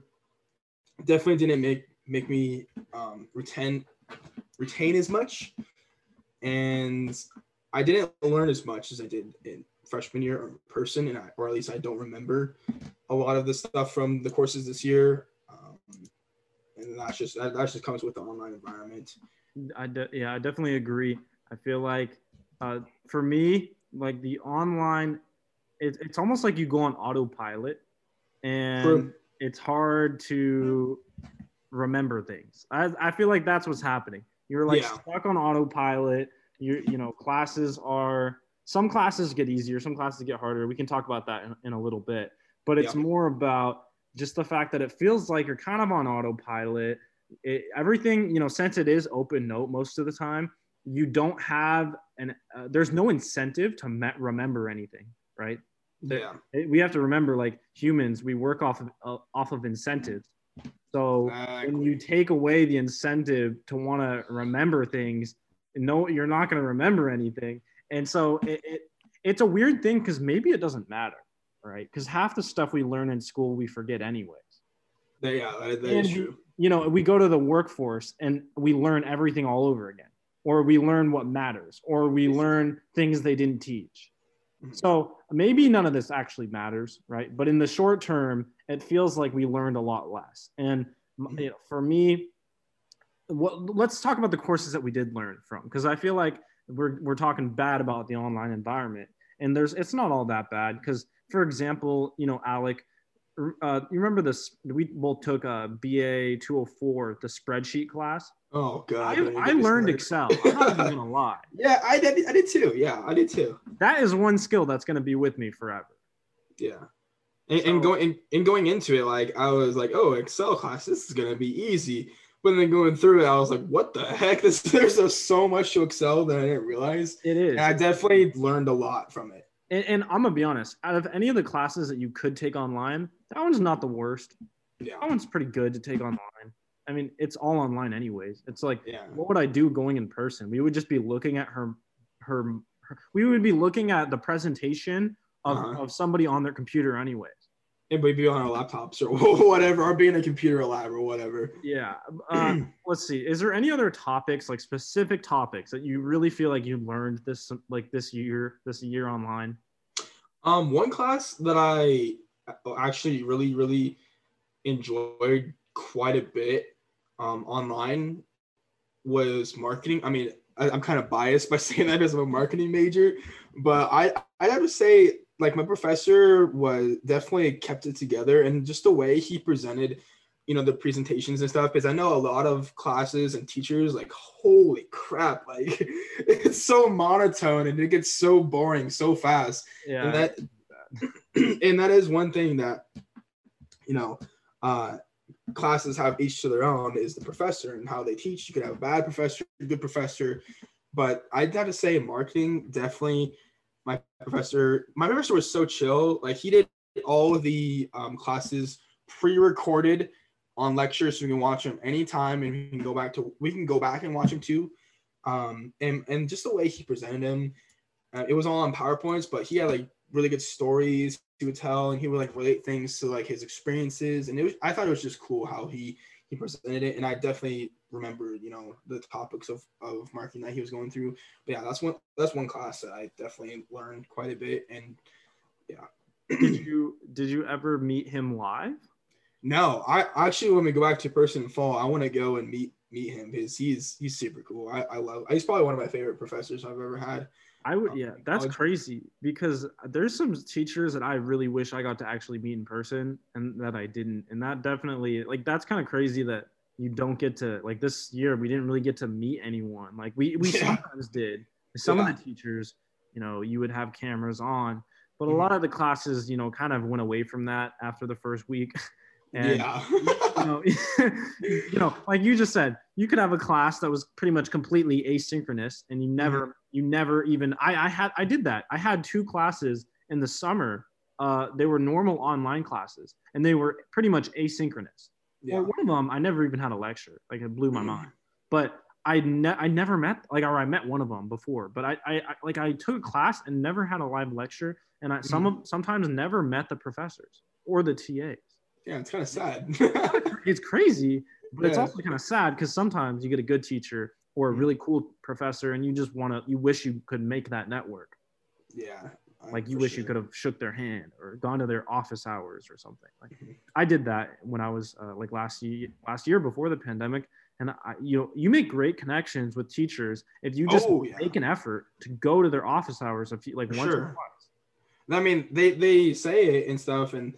definitely didn't make make me um, retain retain as much. And i didn't learn as much as i did in freshman year in person and I, or at least i don't remember a lot of the stuff from the courses this year um, and that's just that, that just comes with the online environment I de- yeah, I definitely agree. I feel like uh, for me, like the online, it, it's almost like you go on autopilot, and True. it's hard to remember things. I, I feel like that's what's happening. You're like Yeah. stuck on autopilot. You you know classes are some classes get easier, some classes get harder. We can talk about that in, in a little bit, but it's Yeah. more about just the fact that it feels like you're kind of on autopilot. It, everything you know, since it is open note most of the time, you don't have an uh, there's no incentive to me- remember anything, right? Yeah. It- we have to remember like humans we work off of uh, off of incentives so when you take away the incentive to want to remember things no you're not going to remember anything and so it, it it's a weird thing because maybe it doesn't matter right? Because half the stuff we learn in school we forget anyways. Yeah, that, that is true. you know we go to the workforce and we learn everything all over again or we learn what matters or we learn things they didn't teach. Mm-hmm. So maybe none of this actually matters right? But in the short term it feels like we learned a lot less. And mm-hmm. you know, for me what let's talk about the courses that we did learn from because i feel like we're, we're talking bad about the online environment and there's it's not all that bad because for example you know alec uh, you remember this we both took a ba 204 the spreadsheet class Oh god. i, I learned excel i'm not even gonna (laughs) lie Yeah, I did. I did too. Yeah, I did too. that is one skill that's gonna be with me forever Yeah. And, So- and going and, and going into it, like I was like, oh, Excel class, this is gonna be easy. But then going through it, I was like, what the heck? (laughs) This there's so much to Excel that I didn't realize. it is And I definitely learned a lot from it. and, and i'm gonna be honest out of any of the classes that you could take online that one's not the worst Yeah. that one's pretty good to take online i mean it's all online anyways it's like Yeah. what would I do going in person? We would just be looking at her, her, her we would be looking at the presentation of, Uh-huh. of somebody on their computer anyways. And be on our laptops or (laughs) whatever, or be in a computer lab or whatever. Yeah. Uh, (clears throat) let's see. Is there any other topics, like specific topics that you really feel like you learned this, like this year, this year online? Um, one class that I actually really, really enjoyed quite a bit um, online was marketing. I mean, I, I'm kind of biased by (laughs) saying that as I'm a marketing major, but I I have to say, like my professor was definitely kept it together, and just the way he presented, you know, the presentations and stuff. Because I know a lot of classes and teachers like, holy crap, like (laughs) it's so monotone and it gets so boring so fast Yeah. and that (clears throat) and that is one thing that you know uh classes have each to their own is the professor and how they teach you could have a bad professor a good professor but i'd have to say marketing definitely my professor my professor was so chill like he did all of the um, classes pre-recorded on lectures so we can watch them anytime and we can go back to we can go back and watch them too. Um and and just the way he presented them uh, it was all on powerpoints but he had like really good stories he would tell and he would like relate things to like his experiences and it was i thought it was just cool how he he presented it and i definitely remember you know the topics of of marketing that he was going through but yeah that's one that's one class that i definitely learned quite a bit and yeah. did you did you ever meet him live? no i actually when we go back to person in fall i want to go and meet meet him because he's he's super cool i i love he's probably one of my favorite professors i've ever had I would, Um, yeah, that's crazy because there's some teachers that I really wish I got to actually meet in person and that I didn't. And that definitely, like, that's kind of crazy that you don't get to, like, this year we didn't really get to meet anyone. Like, we, we Yeah. sometimes did. Some Yeah. of the teachers, you know, you would have cameras on, but a Mhm. lot of the classes, you know, kind of went away from that after the first week. (laughs) And, yeah you know, (laughs) you know, like you just said, you could have a class that was pretty much completely asynchronous, and you never, you never even. I, I had, I did that. I had two classes in the summer. Uh, they were normal online classes, and they were pretty much asynchronous. yeah Or one of them, I never even had a lecture. Like it blew my Mm. mind. But I, ne- I never met, like, or I met one of them before. But I, I, I like, I took a class and never had a live lecture, and I some of sometimes never met the professors or the TAs yeah it's kind of sad (laughs) it's crazy, but it's also kind of sad because sometimes you get a good teacher or a Mhm. really cool professor, and you just want to, you wish you could make that network. yeah uh, Like you wish you could have shook their hand or gone to their office hours or something. Like Mhm. I did that when I was uh, like last year, last year before the pandemic, and I, you know, you make great connections with teachers if you just Oh, yeah. make an effort to go to their office hours a few, like once or Sure. twice. I mean, they they say it and stuff, and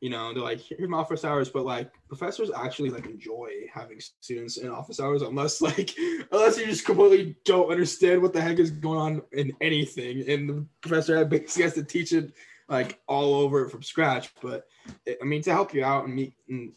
you know, they're like, here's my office hours, but like professors actually like enjoy having students in office hours, unless (laughs) like unless you just completely don't understand what the heck is going on in anything, and the professor basically has to teach it like all over from scratch. But it, I mean, to help you out and meet and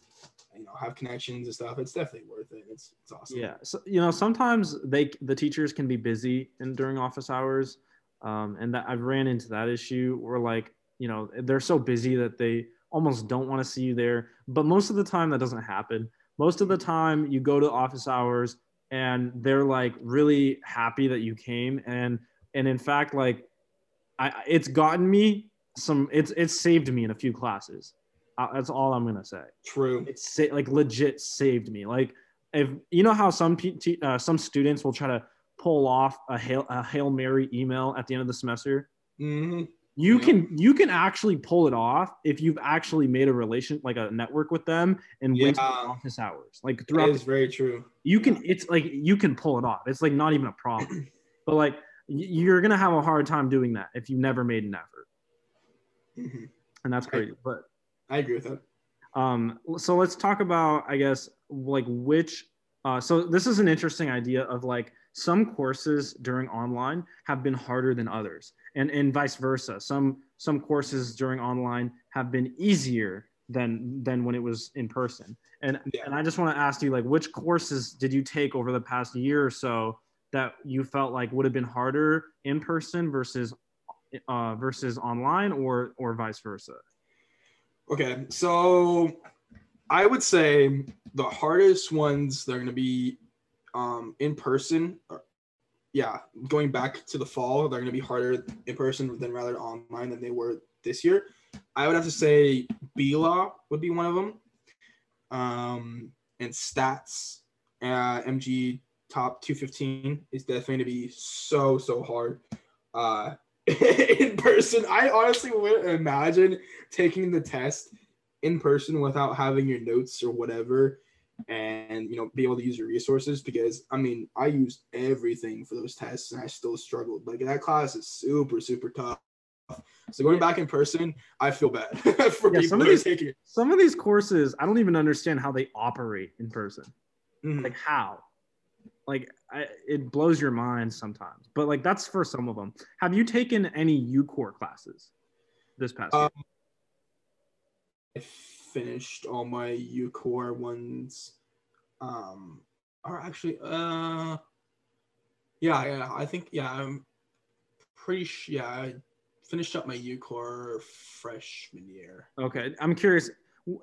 you know have connections and stuff, it's definitely worth it. It's it's awesome. Yeah, so you know sometimes they the teachers can be busy in during office hours, um, and that I've ran into that issue where like you know they're so busy that they almost don't want to see you there. But most of the time that doesn't happen. Most of the time you go to office hours and they're like really happy that you came and and in fact like I it's gotten me some it's it's saved me in a few classes. Uh, that's all I'm gonna say True. It's sa- like legit saved me. Like if you know how some P- T- uh, some students will try to pull off a hail a hail mary email at the end of the semester. hmm You Yeah. can you can actually pull it off if you've actually made a relation like a network with them and went to Yeah. office hours. Like That throughout, is very true. you can it's like you can pull it off. It's like not even a problem. (clears throat) but like you're gonna have a hard time doing that if you never made an effort, hmm and that's crazy. But I agree with that. Um, so let's talk about, I guess, like which. Uh, so this is an interesting idea of like some courses during online have been harder than others, and and vice versa. Some some courses during online have been easier than than when it was in person. And Yeah. and I just want to ask you, like, which courses did you take over the past year or so that you felt like would have been harder in person versus uh, versus online, or or vice versa? Okay, so I would say the hardest ones they're gonna be um, in person. Yeah, going back to the fall, they're gonna be harder in person than rather online than they were this year. I would have to say B Law would be one of them, um, and Stats, uh, MG Top 215 is definitely gonna be so so hard. Uh, (laughs) in person, I honestly wouldn't imagine taking the test in person without having your notes or whatever and you know be able to use your resources because i mean i used everything for those tests and i still struggled. Like that class is super super tough. So going back in person i feel bad (laughs) for Yeah, people some of these- taking it. some of these courses i don't even understand how they operate in person. Mhm. like how? Like I, it blows your mind sometimes but like that's for some of them have you taken any ucore classes this past year? Um, i finished all my ucore ones. Um or actually uh yeah yeah i think yeah i'm pretty sure yeah i finished up my ucore freshman year. Okay i'm curious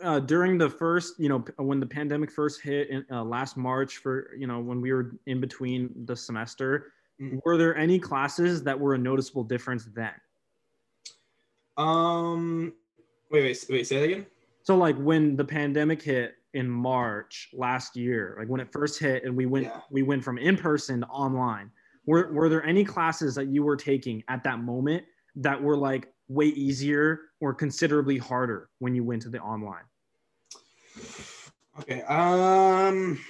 uh, during the first you know when the pandemic first hit in uh, last march for you know when we were in between the semester Mhm. were there any classes that were a noticeable difference then? Um wait wait wait say that again So like when the pandemic hit in March last year, like when it first hit and we went Yeah. we went from in person to online. Were were there any classes that you were taking at that moment that were like way easier or considerably harder when you went to the online? okay um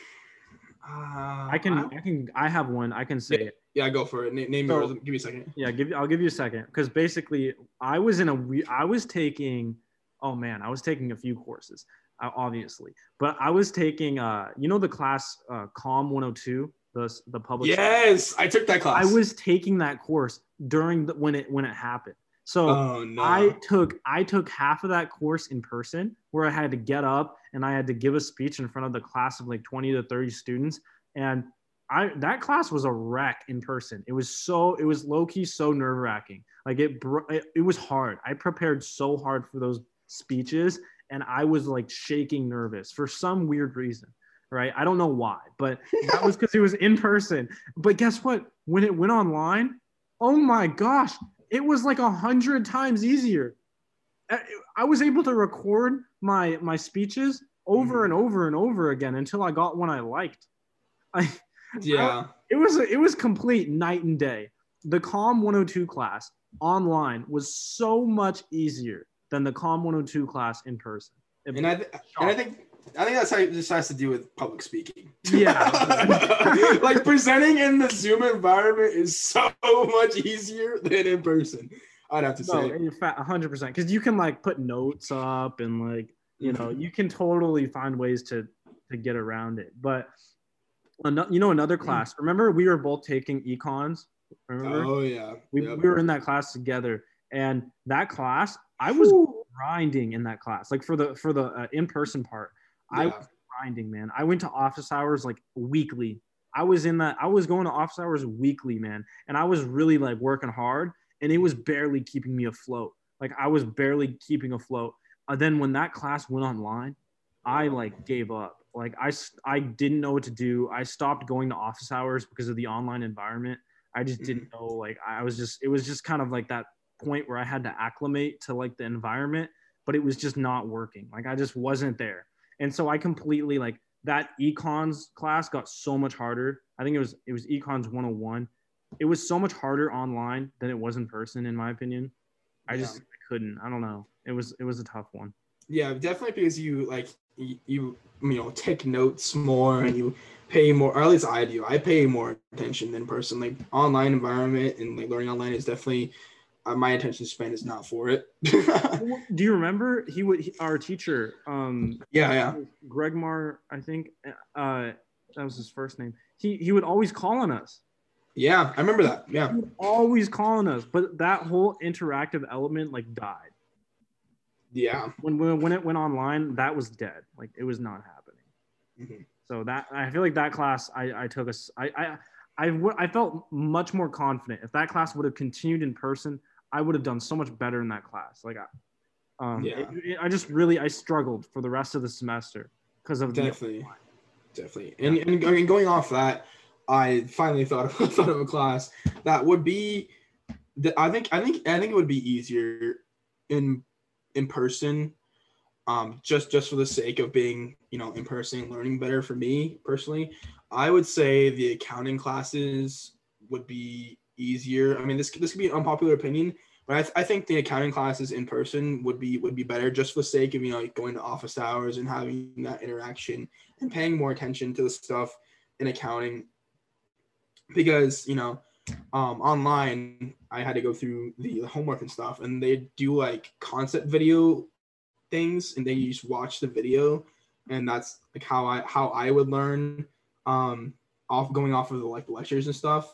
uh, I can I can I have one. I can say it. yeah go for it name, name So- yours give me a second Yeah, give I'll give you a second because basically I was in a I was taking oh man I was taking a few courses uh, obviously but I was taking uh you know the class uh, Com 102 the the public yes i took that class I was taking that course during the, when it when it happened so oh no I took I took half of that course in person where I had to get up and I had to give a speech in front of the class of like 20 to 30 students and I that class was a wreck in person. It was so it was low key so nerve wracking. Like it, it it was hard. I prepared so hard for those speeches and I was like shaking nervous for some weird reason. Right? I don't know why, but that was because it was in person. But guess what? When it went online, oh my gosh, it was like a hundred times easier. I, I was able to record my my speeches over Mhm. and over and over again until I got one I liked. (laughs) I yeah it was it was complete night and day. The Com 102 class online was so much easier than the Com 102 class in person. It- and I th- and I think I think that's how this has to do with public speaking. Yeah. (laughs) like presenting in the Zoom environment is so much easier than in person. I'd have to No, say. hundred percent. Because you can like put notes up and like you know Mhm. you can totally find ways to to get around it. But you know another class. Remember we were both taking econs. Remember Oh yeah. we, Yep. we were in that class together, and that class I was Whew. grinding in that class. Like for the for the uh, in person part, I was grinding, man. I went to office hours like weekly. I was in that. I was going to office hours weekly, man, and I was really like working hard, and it was barely keeping me afloat. Like I was barely keeping afloat. And then when that class went online, I like gave up. Like i i didn't know what to do. I stopped going to office hours because of the online environment. I just didn't know. Like I was just it was just kind of like that point where I had to acclimate to like the environment, but it was just not working. Like I just wasn't there. And so I completely like that econs class got so much harder. I think it was it was econs 101. It was so much harder online than it was in person in my opinion. I just Yeah. couldn't. I don't know. It was it was a tough one. Yeah, definitely because you like you, you know take notes more and you pay more or at least I do. I pay more attention than person. Like online environment and like learning online is definitely my attention span is not for it. (laughs) Do you remember he would he, our teacher um yeah, yeah. Greg Mar, I think uh that was his first name. He he would always call on us. Yeah, I remember that. Yeah. He would always calling us, but that whole interactive element like died. Yeah. When when, when it went online, that was dead. Like it was not happening. Mhm. So that I feel like that class I I took us I I I, w- I felt much more confident if that class would have continued in person. I would have done so much better in that class. Like I, um, Yeah. it- it- I just really I struggled for the rest of the semester because of the Definitely. Definitely. And, and going going off that, I finally thought of, (laughs) thought of a class that would be that I think I think I think it would be easier in in person um just just for the sake of being you know in person learning better for me personally i would say the accounting classes would be easier. I mean this this could be an unpopular opinion but I, th- I think the accounting classes in person would be would be better just for the sake of you know going to office hours and having that interaction and paying more attention to the stuff in accounting. Because you know um, online i had to go through the homework and stuff and they do like concept video things and then you just watch the video and that's like how i how i would learn um off going off of the like lectures and stuff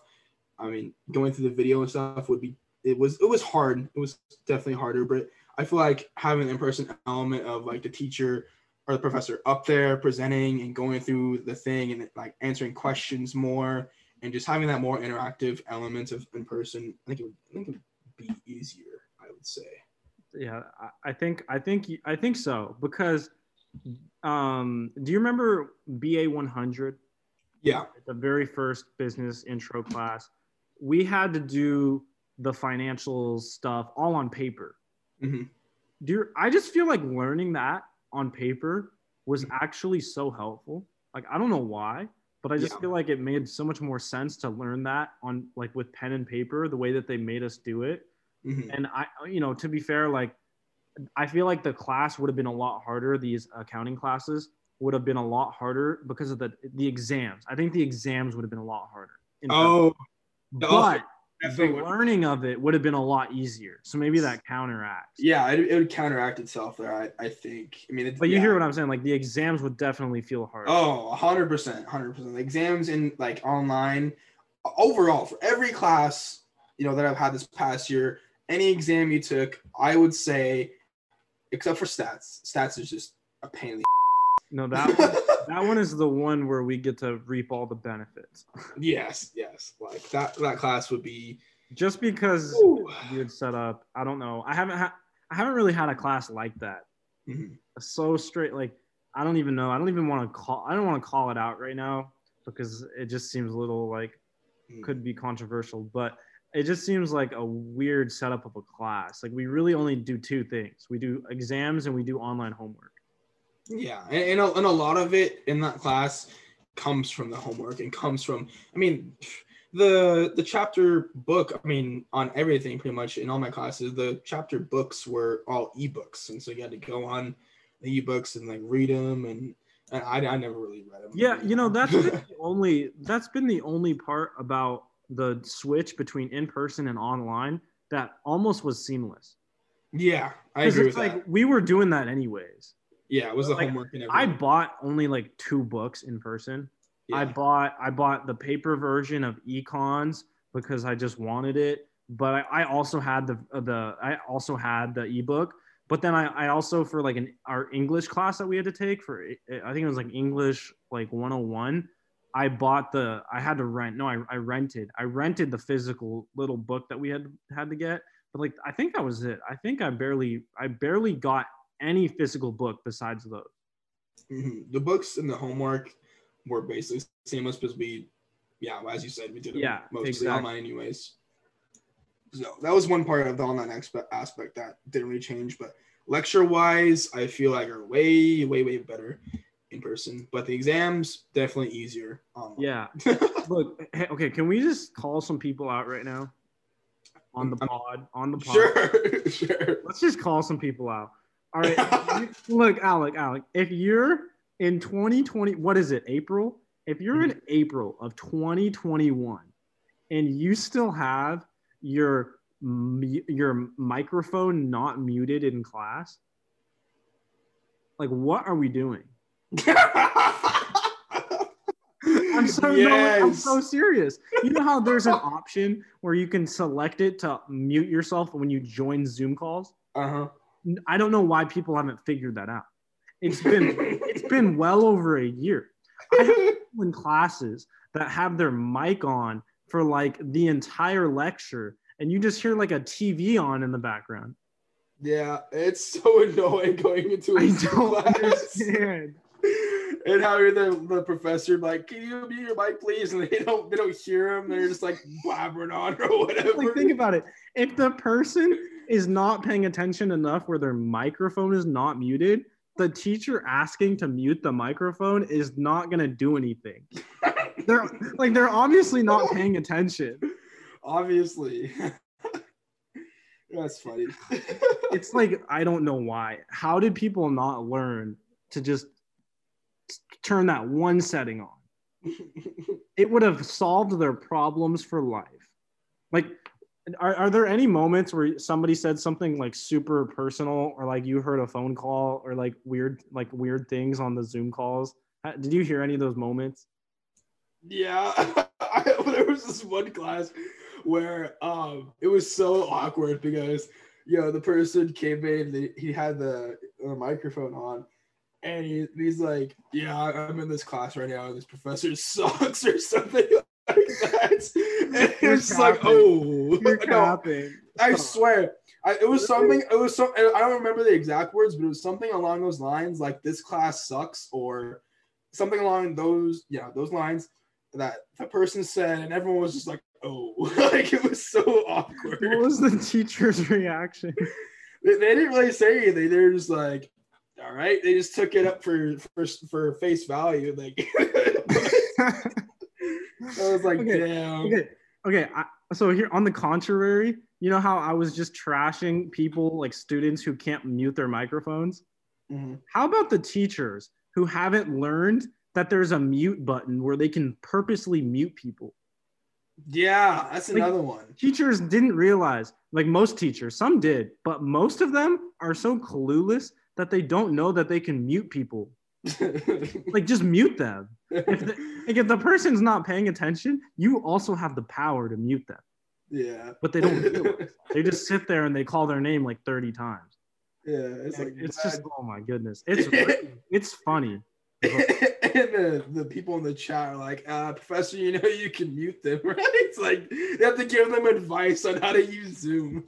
i mean going through the video and stuff would be it was it was hard. It was definitely harder but i feel like having an in-person element of like the teacher or the professor up there presenting and going through the thing and like answering questions more and just having that more interactive element of in person i think it would i think it would be easier i would say. Yeah I- think i think i think so because um do you remember ba 100 yeah. The very first business intro class we had to do the financial stuff all on paper Mhm. do you, i just feel like learning that on paper was Mm-hmm. actually so helpful like i don't know why but i just Yeah. feel like it made so much more sense to learn that on like with pen and paper the way that they made us do it Mhm. and I, you know, to be fair, like I feel like the class would have been a lot harder. These accounting classes would have been a lot harder because of the the exams. I think the exams would have been a lot harder. oh but oh, the learning of it would have been a lot easier. So maybe that counteracts. yeah it, it would counteract itself there i, I think i mean it, But you yeah. hear what I'm saying? Like the exams would definitely feel hard. Oh, 100%. 100%. Exams in like online, overall, for every class, you know, that I've had this past year, any exam you took, I would say, except for stats, stats is just a pain in the No, that one, (laughs) that one is the one where we get to reap all the benefits. Yes, yes. Like that, that class would be, Just because Ooh. set up. I don't know. I haven't had I haven't really had a class like that. Mhm. so straight like i don't even know i don't even want to call i don't want to call it out right now because it just seems a little like Mm. could be controversial but it just seems like a weird setup of a class like we really only do two things we do exams and we do online homework Yeah, and, and, a, and a lot of it in that class comes from the homework and comes from, I mean, the the chapter book. I mean, on everything pretty much in all my classes, the chapter books were all ebooks, and so you had to go on the ebooks and like read them and And I, I never really read them. Yeah, you know that's been (laughs) the only that's been the only part about the switch between in person and online that almost was seamless. yeah, I Because agree it's like that. we were doing that anyways. Yeah, it was the like, homework and I bought only like two books in person. I bought I bought the paper version of Econs because I just wanted it. But I, I also had the uh, the I also had the ebook. But then I, I also for like an our English class that we had to take for I think it was like English like 101. I bought the I had to rent no I, I rented I rented the physical little book that we had had to get. But like I think that was it. I think I barely I barely got any physical book besides those. Mhm. The books and the homework were basically seamless because we, yeah, as you said, we did it Yeah, mostly exactly. online anyways. So that was one part of the online expe- aspect that didn't really change. But lecture wise, I feel like are way, way, way better in person. But the exams definitely easier. online. Yeah. (laughs) Look, hey, okay, can we just call some people out right now on the Um, pod? On the pod. sure, (laughs) sure. Let's just call some people out. All right. (laughs) look, Alec, Alec, if you're in 2020, what is it, April? If you're in April of 2021 and you still have your your microphone not muted in class, like what are we doing? I'm so no, I'm so serious. You know how there's an option where you can select it to mute yourself when you join Zoom calls? Uh huh. I don't know why people haven't figured that out. It's been it's been (laughs) well over a year. I have people in classes that have their mic on for like the entire lecture, and you just hear like a TV on in the background. Yeah, it's so annoying going into a I don't class. understand. (laughs) And how you're the, the professor like, can you mute your mic, please? And they don't they don't hear him. They're just like blabbering on or whatever. Like think about it. If the person is not paying attention enough where their microphone is not muted, the teacher asking to mute the microphone is not gonna do anything. (laughs) They're like they're obviously not paying attention. Obviously. (laughs) That's funny. (laughs) it's like I don't know why. How did people not learn to just turn that one setting on? It would have solved their problems for life. Like, are, are there any moments where somebody said something like super personal, or like you heard a phone call, or like weird, like weird things on the Zoom calls? Did you hear any of those moments? Yeah, (laughs) I, there was this one class where um it was so awkward because you know the person came in, he had the, uh microphone on, and he, he's like, "Yeah, I'm in this class right now, this professor (laughs) sucks or something like that." And You're it's oh, like. "Oh You're no!" I swear, I, it was something. It was so. I don't remember the exact words, but it was something along those lines, like "this class sucks" or something along those. Yeah, those lines that the person said, and everyone was just like, "Oh," (laughs) like it was so awkward. What was the teacher's reaction? (laughs) They, they didn't really say anything. They were just like, "All right." They just took it up for for, for face value. Like, (laughs) I was like, Okay, "Damn." okay okay I, so here on the contrary you know how i was just trashing people like students who can't mute their microphones Mhm. how about the teachers who haven't learned that there's a mute button where they can purposely mute people Yeah, that's Like- another one. teachers didn't realize like most teachers some did but most of them are so clueless that they don't know that they can mute people like just mute them if the, (laughs) like, if the person's not paying attention you also have the power to mute them yeah. but they don't (laughs) they just sit there and they call their name like 30 times Yeah, it's Like, it's bad. just oh my goodness it's it's funny (laughs) and the, the people in the chat are like, uh, Professor, you know you can mute them, right? It's like they have to give them advice on how to use Zoom.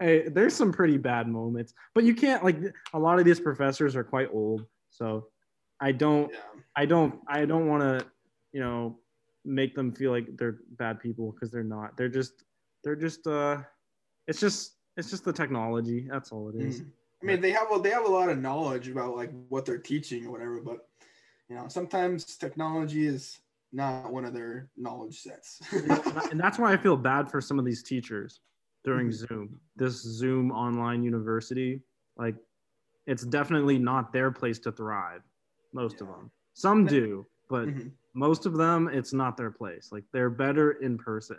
hey there's some pretty bad moments but you can't like a lot of these professors are quite old so i don't yeah. i don't i don't want to you know make them feel like they're bad people because they're not they're just they're just uh it's just it's just the technology that's all it is. Mhm. I mean, they have a, they have a lot of knowledge about like what they're teaching or whatever, but you know, sometimes technology is not one of their knowledge sets. (laughs) and that's why I feel bad for some of these teachers during Mhm. Zoom. This Zoom online university, like, it's definitely not their place to thrive. Most of them. Some do, but Mhm. most of them, it's not their place. Like they're better in person,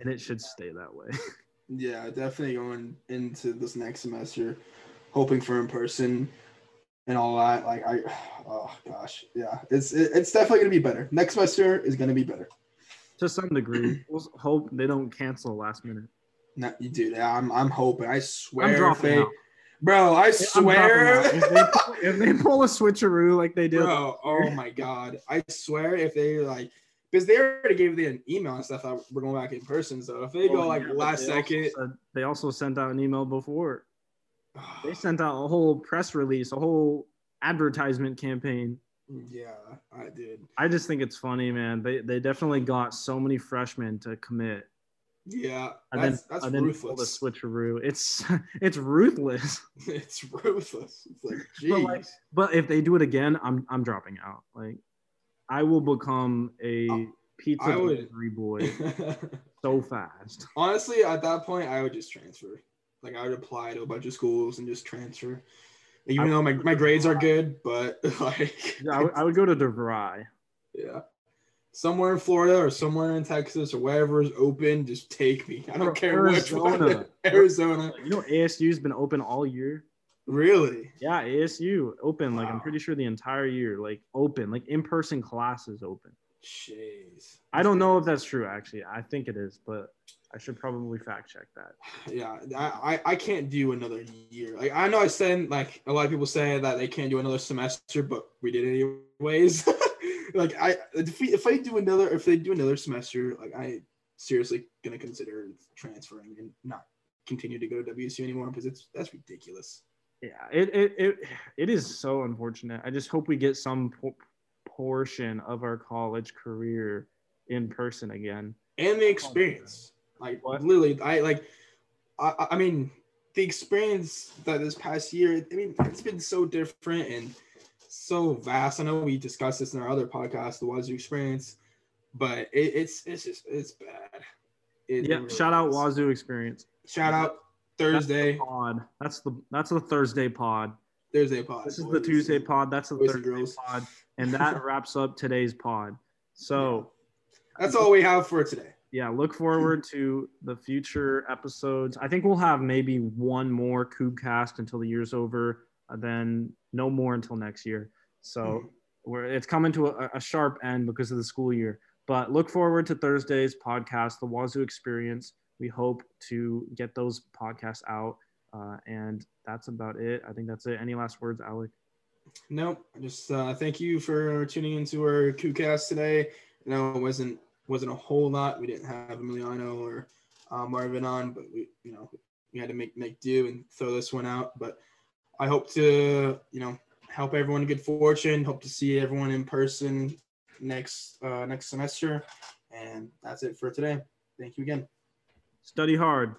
and it should stay that way. (laughs) Yeah, definitely going into this next semester, hoping for in person and all that. Like I, oh gosh, yeah, it's it, it's definitely gonna be better. Next semester is gonna be better. to some degree, (clears throat) we'll hope they don't cancel last minute. No, you do. Yeah, I'm I'm hoping. I swear, I'm if dropping they, out. Bro, I swear. If they, pull, if they pull a switcheroo like they did, bro. Oh my god, I swear, if they like. Because they already gave the an email and stuff that we're going back in person. So if they go oh, like yeah, last they also second, said- they also sent out an email before. They (sighs) sent out a whole press release, a whole advertisement campaign. yeah, I did. I just think it's funny, man. They they definitely got so many freshmen to commit, Yeah, and that's then that's and then the ruthless. switcheroo. It's (laughs) it's ruthless. (laughs) it's ruthless. It's like, (laughs) But, like, But if they do it again, I'm I'm dropping out. Like, I will become a pizza I would- boy so fast. Honestly, at that point, I would just transfer. Like I would apply to a bunch of schools and just transfer. Even I though my, my grades are good, but like I would, I would go to DeVry. yeah. Somewhere in Florida or somewhere in Texas or wherever is open, just take me. I don't care which one. Arizona. (laughs) Arizona. You know, ASU's been open all year. Really? Yeah, ASU open. Like I'm pretty sure the entire year, like open, like in person classes open. Jeez. I don't know if that's true. Actually, I think it is, but I should probably fact check that. Yeah, I, I I can't do another year. Like I know I said like a lot of people say that they can't do another semester, but we did anyways. (laughs) like I if, we, if I do another if they do another semester, like I seriously gonna consider transferring and not continue to go to WSU anymore because it's that's ridiculous. Yeah, it it it, it is so unfortunate. I just hope we get some po- portion of our college career in person again. And the experience, like What? literally, I like. I, I- I mean, the experience that this past year. I mean, it's been so different and so vast. I know we discussed this in our other podcast, the Wazoo experience, but it, it's it's just it's bad. It Yeah, really shout out is. Wazoo experience. Shout out That's Thursday, pod. That's the that's the Thursday pod. Thursday pod. This is the boys. Tuesday pod. That's the Boys Thursday girls. pod, and that (laughs) wraps up today's pod. So. That's all we have for today. yeah, look forward to the future episodes. I think we'll have maybe one more Coug Cast until the year's over, then no more until next year. So Mhm. we're it's coming to a, a sharp end because of the school year. But look forward to Thursday's podcast, the Wazoo Experience. We hope to get those podcasts out, uh, and that's about it. I think that's it. Any last words, Alec? Nope. Just uh, thank you for tuning into our Coug Cast today. You know, it wasn't wasn't a whole lot. We didn't have Emiliano or uh, Marvin on, but we you know we had to make make do and throw this one out. But I hope to you know help everyone good fortune. Hope to see everyone in person next uh, next semester. And that's it for today. Thank you again. Study hard.